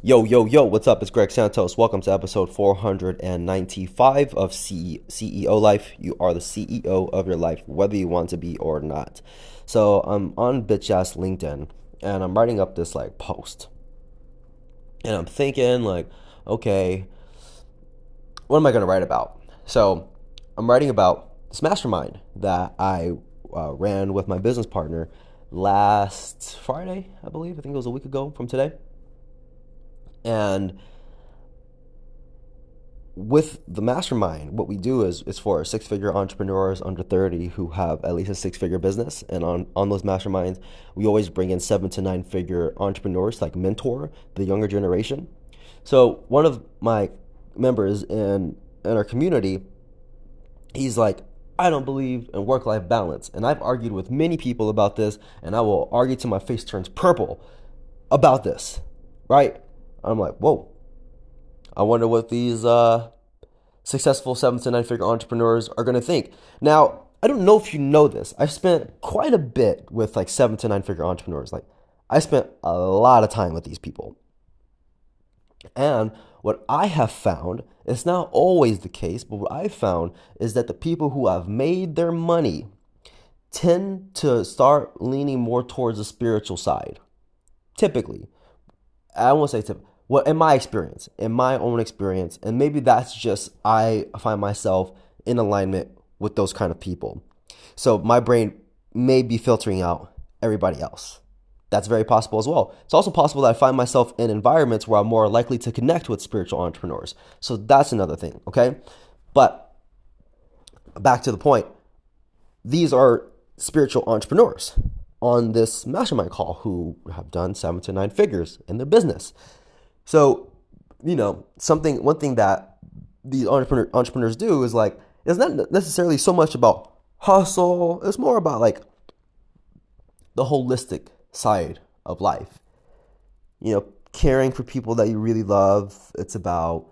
Yo, yo, yo, what's up? It's Greg Santos. Welcome to episode 495 of CEO Life. You are the CEO of your life, whether you want to be or not. So I'm on bitch ass LinkedIn and I'm writing up this like post. And I'm thinking, like, okay, what am I going to write about? So I'm writing about this mastermind that I uh, ran with my business partner last Friday, I believe. I think it was a week ago from today. And with the mastermind, what we do is is for six figure entrepreneurs under 30 who have at least a six figure business. And on, on those masterminds, we always bring in seven to nine figure entrepreneurs, like mentor the younger generation. So one of my members in in our community, he's like, I don't believe in work life balance. And I've argued with many people about this, and I will argue till my face turns purple about this, right? I'm like, whoa. I wonder what these uh, successful seven to nine figure entrepreneurs are going to think. Now, I don't know if you know this. I've spent quite a bit with like seven to nine figure entrepreneurs. Like, I spent a lot of time with these people. And what I have found, it's not always the case, but what I've found is that the people who have made their money tend to start leaning more towards the spiritual side. Typically. I won't say typically. Well, in my experience, in my own experience, and maybe that's just I find myself in alignment with those kind of people. So my brain may be filtering out everybody else. That's very possible as well. It's also possible that I find myself in environments where I'm more likely to connect with spiritual entrepreneurs. So that's another thing, okay? But back to the point, these are spiritual entrepreneurs on this mastermind call who have done seven to nine figures in their business. So, you know, something, one thing that these entrepreneur, entrepreneurs do is like, it's not necessarily so much about hustle, it's more about like the holistic side of life. You know, caring for people that you really love. It's about,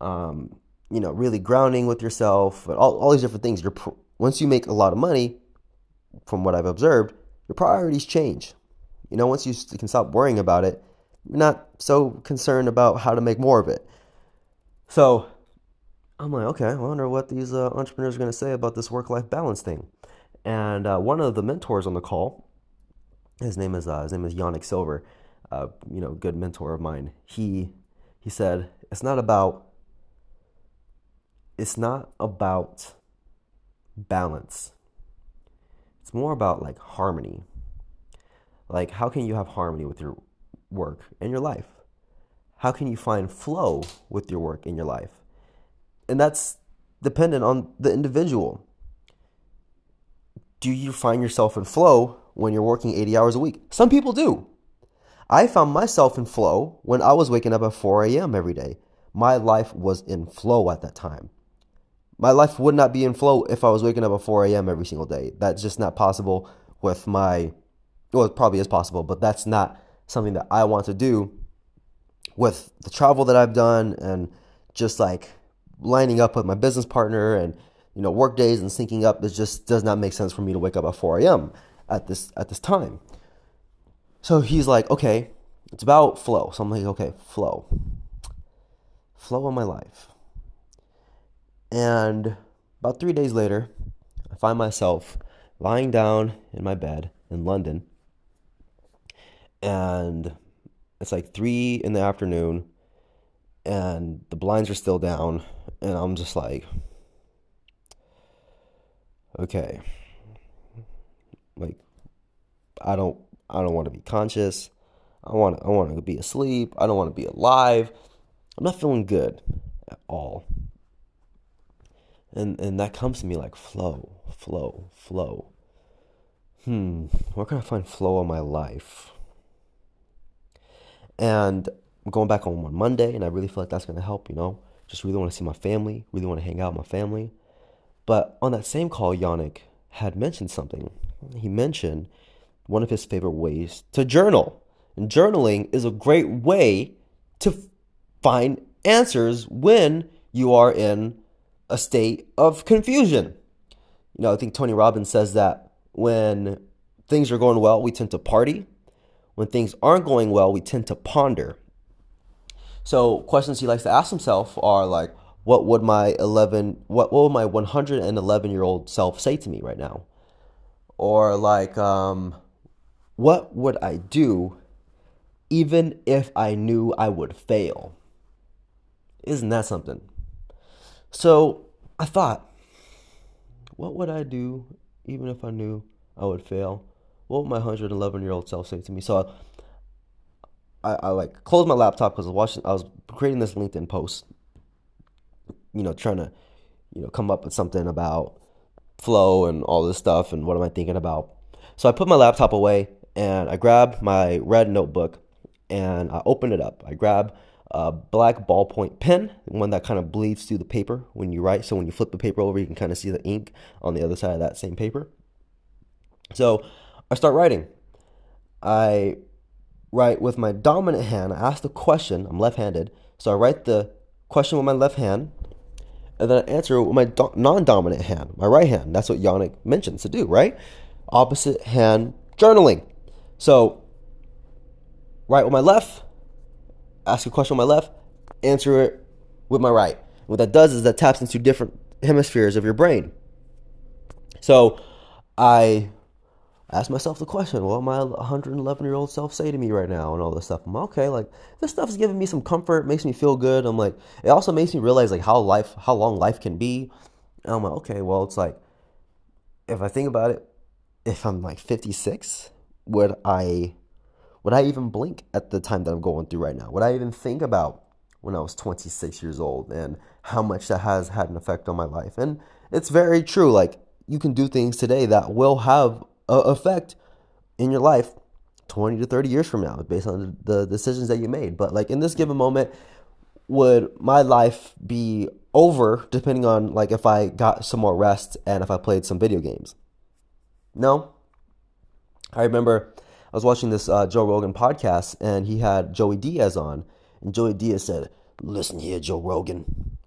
um, you know, really grounding with yourself. All, all these different things. You're once you make a lot of money, from what I've observed, your priorities change. You know, once you can stop worrying about it, you're not so concerned about how to make more of it. So I'm like, okay, I wonder what these uh, entrepreneurs are going to say about this work life balance thing. And uh, one of the mentors on the call his name is uh, his name is Yanik Silver, uh, you know, good mentor of mine. He he said it's not about it's not about balance. More about like harmony. Like how can you have harmony with your work and your life? How can you find flow with your work in your life? And that's dependent on the individual. Do you find yourself in flow when you're working 80 hours a week. Some people do. I found myself in flow when I was waking up at 4 a.m. every day. My life was in flow at that time. My life would not be in flow if I was waking up at 4 a.m. every single day. That's just not possible with my, well, it probably is possible, but that's not something that I want to do with the travel that I've done and just like lining up with my business partner and, you know, work days and syncing up. It just does not make sense for me to wake up at 4 a.m at this at this time. So he's like, okay, it's about flow. So I'm like, okay, flow. Flow in my life. And about three days later, I find myself lying down in my bed in London. And it's like three in the afternoon, and the blinds are still down. And I'm just like, okay, like I don't I don't want to be conscious. I want I want to be asleep. I don't want to be alive. I'm not feeling good at all. And and that comes to me like flow, flow, flow. Hmm, where can I find flow in my life? And I'm going back home on Monday, and I really feel like that's to help. You know, just really want to see my family, really want to hang out with my family. But on that same call, Yanik had mentioned something he mentioned one of his favorite ways to journal. And journaling is a great way to find answers when you are in a state of confusion. You know, I think Tony Robbins says that when things are going well, we tend to party. When things aren't going well, we tend to ponder. So questions he likes to ask himself are like, what would my 11 what, what would my 111 year old self say to me right now or like um, what would i do even if i knew i would fail isn't that something so i thought what would i do even if i knew i would fail what would my 111 year old self say to me so I, I like closed my laptop because I was watching I was creating this LinkedIn post you know, trying to, you know, come up with something about flow and all this stuff and what am I thinking about. So I put my laptop away and I grab my red notebook and I open it up. I grab a black ballpoint pen, one that kind of bleeds through the paper when you write. So when you flip the paper over, you can kind of see the ink on the other side of that same paper. So I start writing. I write with my dominant hand. I ask the question. I'm left handed. So I write the question with my left hand and then I answer with my do- non-dominant hand, my right hand. That's what Yanik mentions to do, right? Opposite hand journaling. So, write with my left, ask a question with my left, answer it with my right. What that does is that taps into different hemispheres of your brain. So, I ask myself the question, what my 111 year old self say to me right now and all this stuff. I'm okay, like this stuff's giving me some comfort, makes me feel good. I'm like, it also makes me realize like how life, how long life can be. And I'm like, okay, well, it's like, if I think about it, if I'm like 56, would I, would I even blink at the time that I'm going through right now? Would I even think about when I was 26 years old and how much that has had an effect on my life? And it's very true. Like you can do things today that will have an effect in your life 20 to 30 years from now based on the decisions that you made. But like in this given moment, would my life be over depending on like if I got some more rest and if I played some video games? No. I remember I was watching this uh, Joe Rogan podcast and he had Joey Diaz on, and Joey Diaz said, "Listen here, Joe Rogan.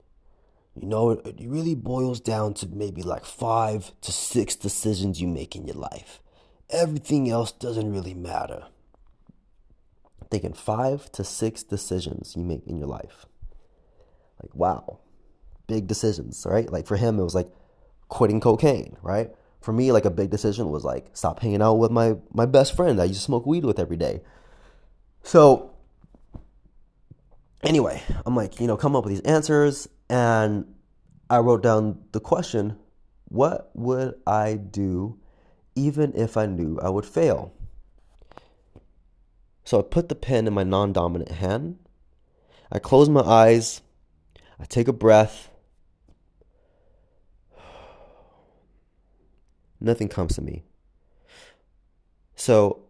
You know, it, really boils down to maybe like five to six decisions you make in your life. Everything else doesn't really matter. Thinking five to six decisions you make in your life. Like, wow, big decisions, right? Like for him, it was like quitting cocaine, right? For me, like a big decision was like stop hanging out with my my best friend I used to smoke weed with every day. So anyway, I'm like, you know, come up with these answers and I wrote down the question what would I do even if I knew I would fail? So I put the pen in my non dominant hand. I close my eyes. I take a breath. Nothing comes to me. So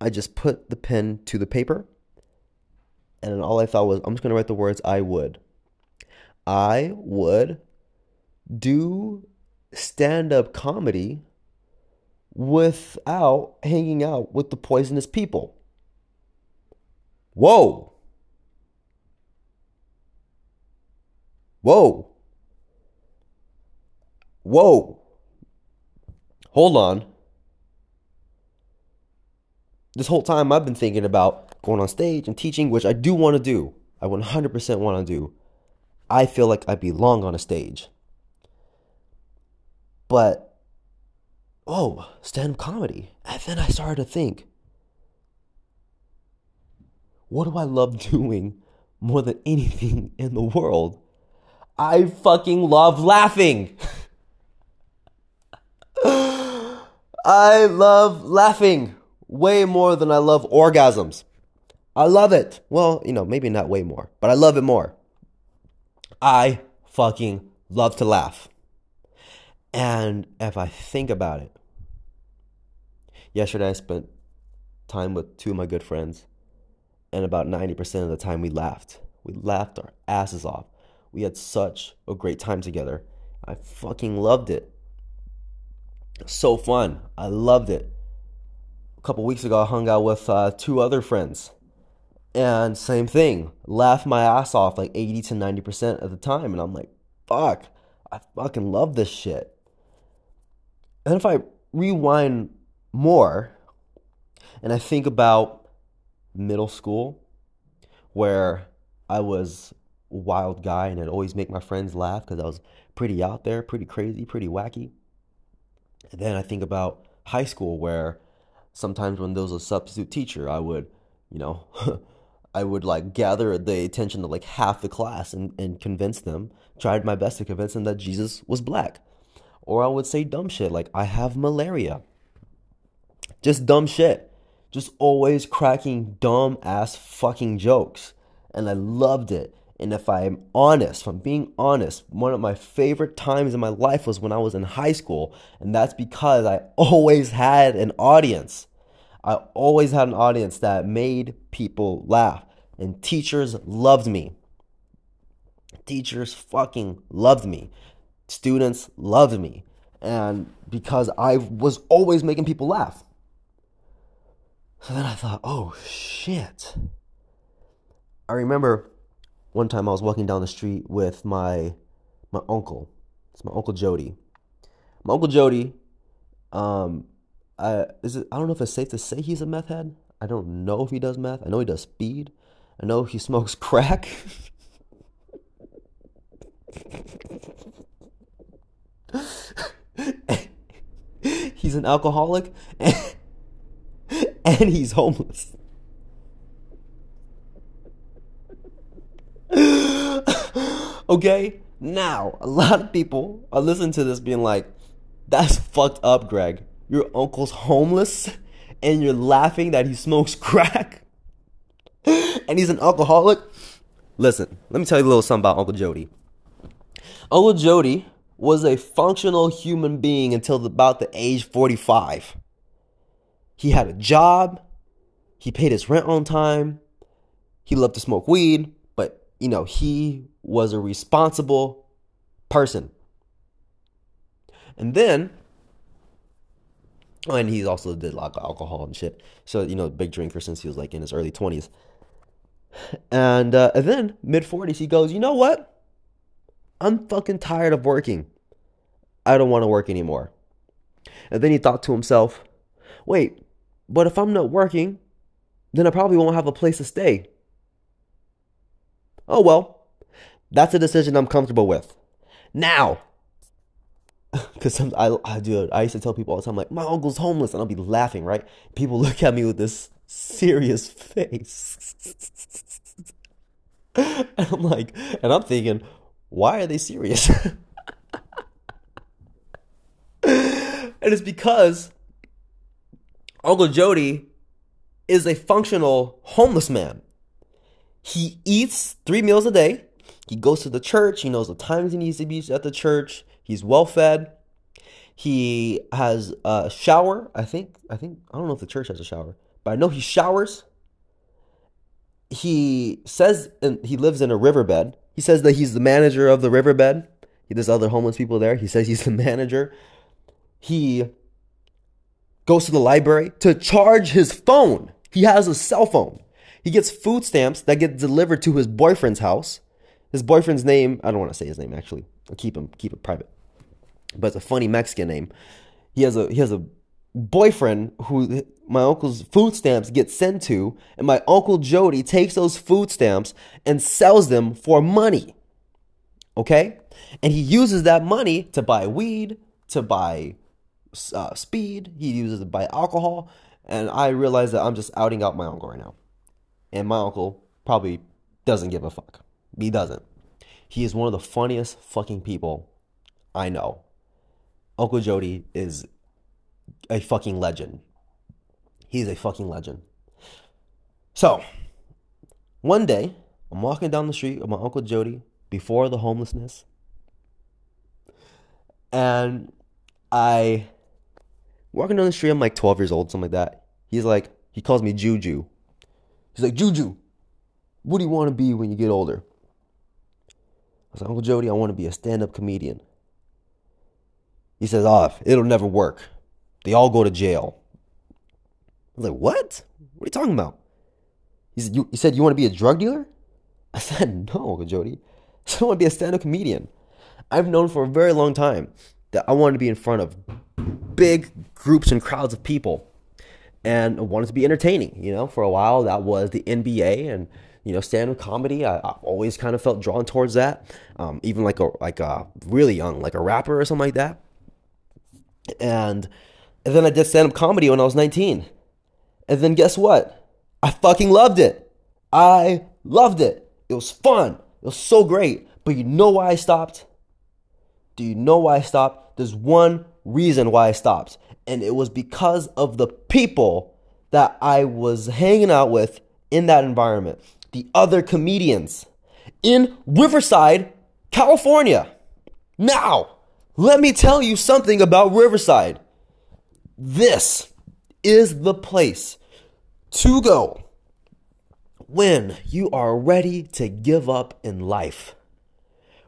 I just put the pen to the paper. And all I thought was, I'm just going to write the words I would. I would do stand up comedy without hanging out with the poisonous people. Whoa. Whoa. Whoa. Hold on. This whole time I've been thinking about going on stage and teaching, which I do want to do. I 100% want to do. I feel like I belong on a stage. But, oh, stand up comedy. And then I started to think, what do I love doing more than anything in the world? I fucking love laughing. I love laughing way more than I love orgasms. I love it. Well, you know, maybe not way more, but I love it more. I fucking love to laugh. And if I think about it, yesterday I spent time with two of my good friends, and about 90% of the time we laughed. We laughed our asses off. We had such a great time together. I fucking loved it. So fun. I loved it. A couple weeks ago, I hung out with uh, two other friends and same thing, laugh my ass off like 80 to 90% of the time. And I'm like, fuck, I fucking love this shit. And if I rewind more and I think about middle school, where I was a wild guy and I'd always make my friends laugh because I was pretty out there, pretty crazy, pretty wacky. And then I think about high school where sometimes when there was a substitute teacher, I would, you know, I would like gather the attention of like half the class and, and convince them, tried my best to convince them that Jesus was black. Or I would say dumb shit like, I have malaria. Just dumb shit. Just always cracking dumb ass fucking jokes. And I loved it. And if I'm honest, if I'm being honest, one of my favorite times in my life was when I was in high school. And that's because I always had an audience. I always had an audience that made people laugh. And teachers loved me. Teachers fucking loved me. Students loved me. And because I was always making people laugh. So then I thought, oh shit. I remember one time I was walking down the street with my my uncle. It's my uncle Jody. My uncle Jody, um, I is it? I don't know if it's safe to say he's a meth head. I don't know if he does meth. I know he does speed. I know he smokes crack. he's an alcoholic and, and he's homeless. okay? Now, a lot of people are listening to this being like, that's fucked up, Greg. Your uncle's homeless and you're laughing that he smokes crack and he's an alcoholic. Listen, let me tell you a little something about Uncle Jody. Uncle Jody was a functional human being until about the age 45. He had a job, he paid his rent on time, he loved to smoke weed, you know, he was a responsible person. And then oh, and he also did like alcohol and shit. So, you know, big drinker since he was like in his early 20s. And, uh, and then mid 40s, he goes, You know what? I'm fucking tired of working. I don't want to work anymore. And then he thought to himself, Wait, but if I'm not working, then I probably won't have a place to stay. Oh well, that's a decision I'm comfortable with. Now, because I, I do I used to tell people all the time like my uncle's homeless and I'll be laughing right. People look at me with this serious face, and I'm like, and I'm thinking, why are they serious? and it's because Uncle Jody is a functional homeless man. He eats three meals a day. He goes to the church. He knows the times he needs to be at the church. He's well fed. He has a shower. I think. I think. I don't know if the church has a shower, but I know he showers. He says and he lives in a riverbed. He says that he's the manager of the riverbed. There's other homeless people there. He says he's the manager. He goes to the library to charge his phone. He has a cell phone. He gets food stamps that get delivered to his boyfriend's house. His boyfriend's name, I don't want to say his name actually. I'll keep him keep it private. But it's a funny Mexican name. He has a he has a boyfriend who my uncle's food stamps get sent to, and my uncle Jody takes those food stamps and sells them for money. Okay? And he uses that money to buy weed, to buy uh, speed, he uses it to buy alcohol, and I realize that I'm just outing out my uncle right now. And my uncle probably doesn't give a fuck. He doesn't. He is one of the funniest fucking people I know. Uncle Jody is a fucking legend. He's a fucking legend. So, one day, I'm walking down the street with my Uncle Jody before the homelessness. And I walking down the street, I'm like 12 years old, something like that. He's like, he calls me Juju. He's like, Juju, what do you want to be when you get older? I was like, Uncle Jody, I want to be a stand up comedian. He says, Oh, it'll never work. They all go to jail. I was like, What? What are you talking about? He said, You, he said, you want to be a drug dealer? I said, No, Uncle Jody. I said, I want to be a stand up comedian. I've known for a very long time that I wanted to be in front of big groups and crowds of people and wanted to be entertaining. You know, for a while that was the NBA and you know, stand-up comedy. I, have always kind of felt drawn towards that. Um, even like a like a really young, like a rapper or something like that. And, and then I did stand-up comedy when I was 19. And then guess what? I fucking loved it. I loved it. It was fun. It was so great. But you know why I stopped? Do you know why I stopped? There's one reason why I stopped. And it was because of the people that I was hanging out with in that environment. The other comedians in Riverside, California. Now, let me tell you something about Riverside. This is the place to go when you are ready to give up in life.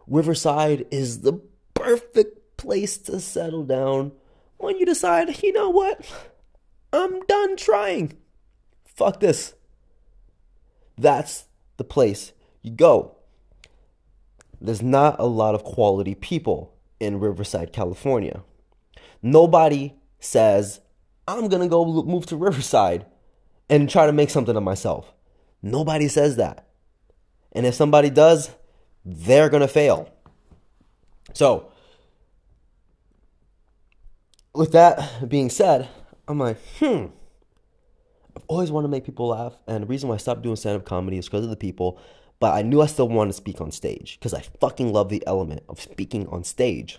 Riverside is the perfect place to settle down when you decide, you know what? I'm done trying. Fuck this. That's the place you go. There's not a lot of quality people in Riverside, California. Nobody says, I'm going to go move to Riverside and try to make something of myself. Nobody says that. And if somebody does, they're going to fail. So, with that being said, I'm like, hmm. I've always wanted to make people laugh, and the reason why I stopped doing stand up comedy is because of the people. But I knew I still wanted to speak on stage because I fucking love the element of speaking on stage.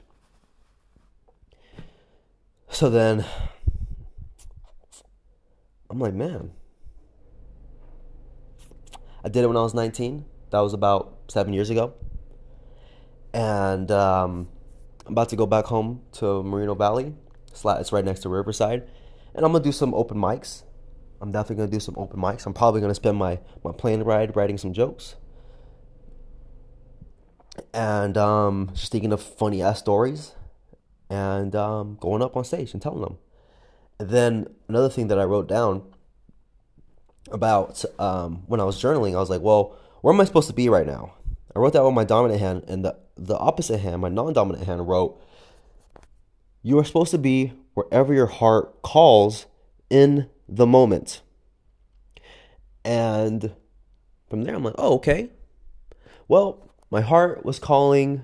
So then I'm like, man, I did it when I was 19. That was about seven years ago. And um, I'm about to go back home to Moreno Valley. It's right next to Riverside. And I'm to do some open mics. I'm definitely to do some open mics. I'm probably to spend my, my plane ride writing some jokes. And um, just thinking of funny ass stories. And um, going up on stage and telling them. And then another thing that I wrote down about um, when I was journaling, I was like, well, where am I supposed to be right now? I wrote that with my dominant hand, and the, the opposite hand, my non dominant hand, wrote, You are supposed to be wherever your heart calls in the moment. And from there, I'm like, oh, okay. Well, my heart was calling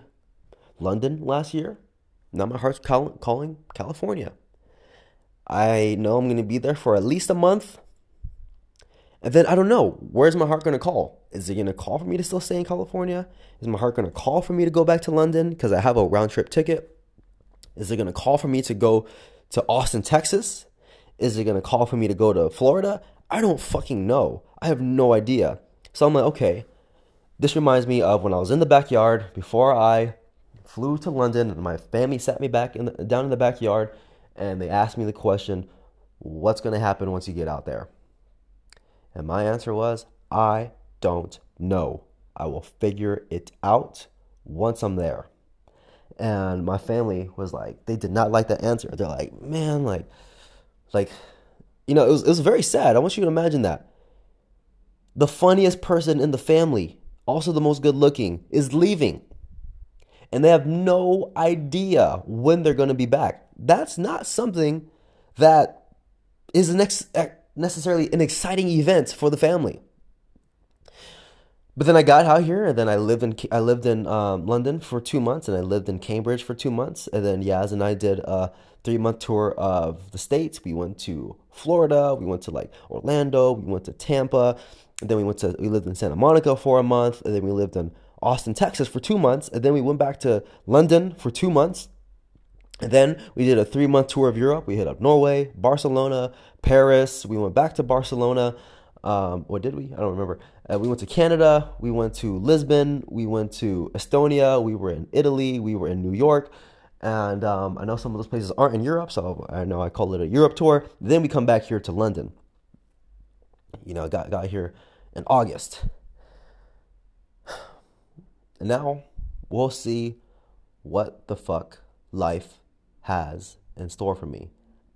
London last year. Now my heart's call- calling California. I know I'm going to be there for at least a month. And then I don't know, where's my heart going to call? Is it going to call for me to still stay in California? Is my heart going to call for me to go back to London because I have a round trip ticket? Is it going to call for me to go to Austin, Texas? Is it going to call for me to go to Florida? I don't fucking know. I have no idea. So I'm like, okay, this reminds me of when I was in the backyard before I flew to London and my family sat me back in the, down in the backyard and they asked me the question, what's going to happen once you get out there? And my answer was, I don't know. I will figure it out once I'm there. And my family was like, they did not like that answer. They're like, man, like, like, you know, it was, it was very sad. I want you to imagine that. The funniest person in the family, also the most good looking, is leaving. And they have no idea when they're going to be back. That's not something that is necessarily an exciting event for the family. But then I got out here, and then I lived in I lived in um, London for two months, and I lived in Cambridge for two months, and then Yaz and I did a three month tour of the states. We went to Florida, we went to like Orlando, we went to Tampa, and then we went to we lived in Santa Monica for a month, and then we lived in Austin, Texas for two months, and then we went back to London for two months, and then we did a three month tour of Europe. We hit up Norway, Barcelona, Paris. We went back to Barcelona. Um, what did we? I don't remember. Uh, we went to Canada. We went to Lisbon. We went to Estonia. We were in Italy. We were in New York. And um, I know some of those places aren't in Europe, so I know I call it a Europe tour. Then we come back here to London. You know, got got here in August. And now we'll see what the fuck life has in store for me.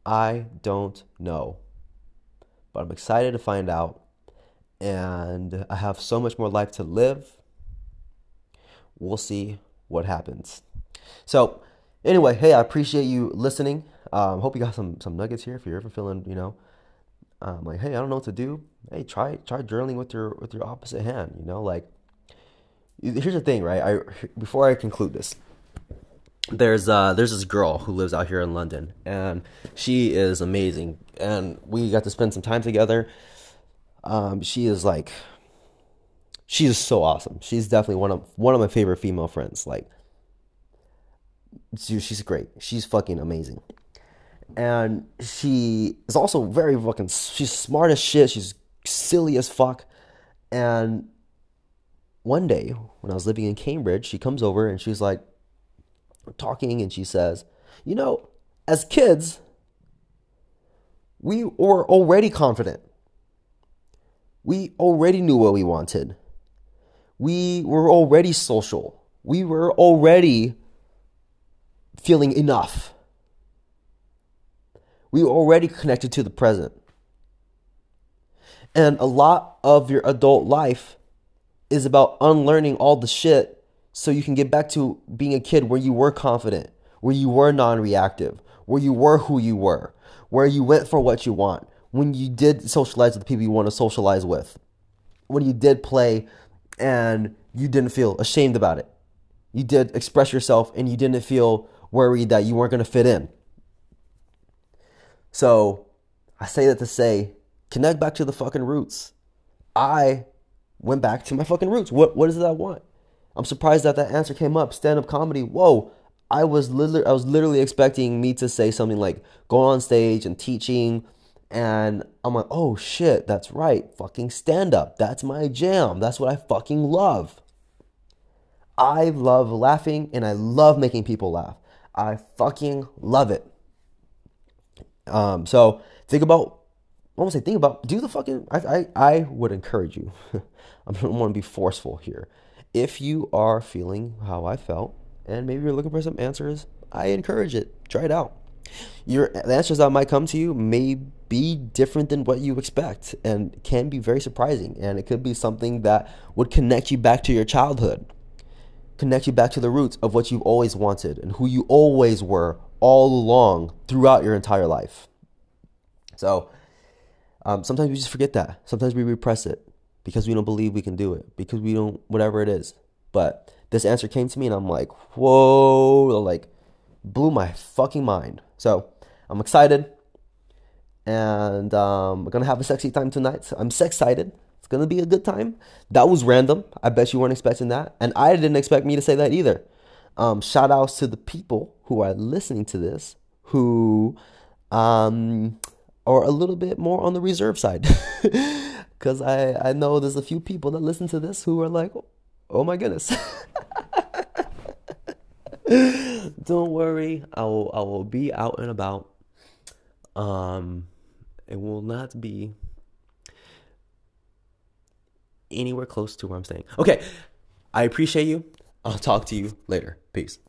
I don't know. But I'm excited to find out. And I have so much more life to live. We'll see what happens. So, anyway, hey, I appreciate you listening. Um, hope you got some some nuggets here. If you're ever feeling, you know, I'm like, hey, I don't know what to do. Hey, try try journaling with your with your opposite hand. You know, like here's the thing, right? I before I conclude this, there's uh there's this girl who lives out here in London, and she is amazing, and we got to spend some time together. Um, she is like, she is so awesome. She's definitely one of one of my favorite female friends. Like, she's great. She's fucking amazing and she is also very fucking she's smart as shit she's silly as fuck and one day when i was living in cambridge she comes over and she's like talking and she says you know as kids we were already confident. We already knew what we wanted. We were already social. We were already feeling enough. We were already connected to the present. And a lot of your adult life is about unlearning all the shit so you can get back to being a kid where you were confident, where you were non reactive, where you were who you were, where you went for what you want, when you did socialize with the people you want to socialize with, when you did play and you didn't feel ashamed about it. You did express yourself and you didn't feel worried that you weren't going to fit in. So I say that to say, connect back to the fucking roots. I went back to my fucking roots. What what is it I want? I'm surprised that that answer came up. Stand up comedy. Whoa. I was literally I was literally expecting me to say something like going on stage and teaching and I'm like, "Oh shit, that's right. Fucking stand up. That's my jam. That's what I fucking love." I love laughing and I love making people laugh. I fucking love it. Um, so think about, I won't say think about, do the fucking, I, I, I would encourage you. I don't want to be forceful here. If you are feeling how I felt and maybe you're looking for some answers, I encourage it. Try it out. Your the answers that might come to you may be different than what you expect and can be very surprising. And it could be something that would connect you back to your childhood, connect you back to the roots of what you've always wanted and who you always were all along throughout your entire life. So um, sometimes we just forget that. Sometimes we repress it because we don't believe we can do it, because we don't, whatever it is. But this answer came to me and I'm like, whoa, like blew my fucking mind. So I'm excited and um, we're gonna have a sexy time tonight. So I'm sex excited. It's gonna be a good time. That was random. I bet you weren't expecting that, and I didn't expect me to say that either. Um, shout outs to the people who are listening to this who um, are a little bit more on the reserve side. Because I, I know there's a few people that listen to this who are like, oh my goodness. Don't worry, I will, I will be out and about. Um, it will not be anywhere close to where I'm staying. Okay, I appreciate you. I'll talk to you later. Peace.